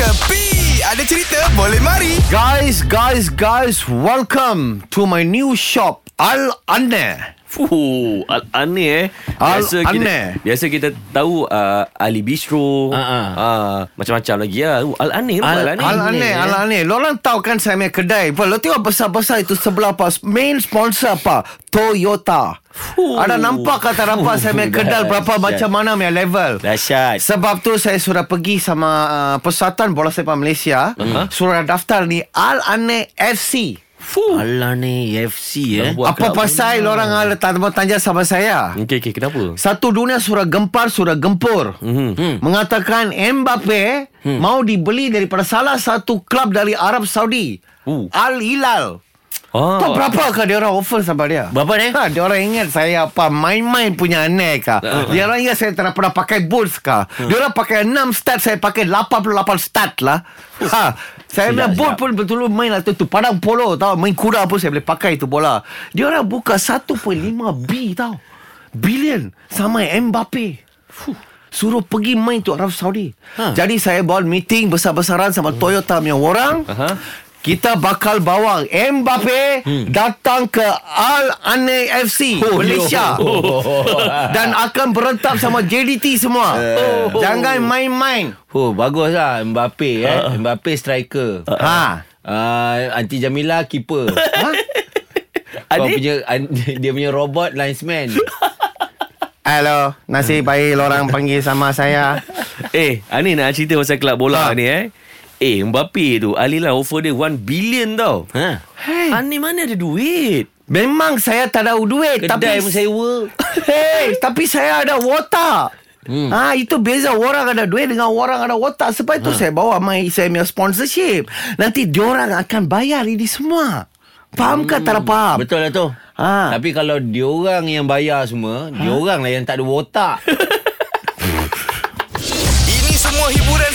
Kepi Ada cerita? Boleh mari. Guys, guys, guys, welcome to my new shop, Al Anne. Fuh, al aneh eh. Al Biasa kita, aneh. biasa kita tahu uh, Ali Bistro. Ah. Uh, macam-macam lagi lah. Uh, al aneh Al- al aneh. Al Anne, eh. Al Anne. Lorang tahu kan saya punya kedai. Apa? Lo tengok besar-besar itu sebelah apa? Main sponsor apa? Toyota. Fuh. Ada nampak kata rapat saya punya kedai berapa Dahsyat. macam mana punya level. Dahsyat. Sebab tu saya sudah pergi sama uh, Persatuan Bola Sepak Malaysia. Uh-huh. Sudah daftar ni Al Anne FC. Fuh. Alah ni FC eh. Buat Apa pasal orang ada tanya tanya sama saya? Okey, okey. Kenapa? Satu dunia sudah gempar, sudah gempur. Mhm. Hmm. Mengatakan Mbappe hmm. mau dibeli daripada salah satu klub dari Arab Saudi. Uh. Al Hilal. Ah. Tahu berapa kah dia orang offer sama dia? Berapa ni? Ha, dia orang ingat saya apa main-main punya aneh kah? Uh. Dia orang ingat saya tak pernah pakai boots kah? Dia orang pakai 6 start, saya pakai 88 start lah. Ha, saya punya silap. pun betul main lah tu, tu padang polo tau. Main kuda pun saya boleh pakai tu bola. Dia orang buka 1.5 B tau. Billion sama Mbappe. Fuh. Suruh pergi main tu Arab Saudi. Ha. Jadi saya bawa meeting besar-besaran sama Toyota punya orang. Aha. Kita bakal bawa Mbappe hmm. datang ke Al Anne FC oh, Malaysia dan akan berentak sama JDT semua. Oh. Jangan main-main. Oh, bagus lah Mbappe eh. Mbappe striker. Ha. Uh, Anti Jamila keeper. ha? Kau Adik? punya dia punya robot linesman. Hello, nasib baik orang panggil sama saya. Eh, Ani nak cerita pasal kelab bola Ha. ni eh. Eh, Mbappe tu, Ali lah offer dia 1 billion tau. ha. Hey, Ani mana ada duit? memang saya tak ada duit Kedai tapi pun sewa. Hey, tapi saya ada watak. Hmm. Ha, itu beza orang ada duit dengan orang ada watak. Sebab itu ha. saya bawa my saya punya sponsorship. Nanti diorang akan bayar ini semua. Faham ke tak ada faham? Betul lah tu. Ha. Tapi kalau diorang yang bayar semua, diorang lah yang tak ada otak.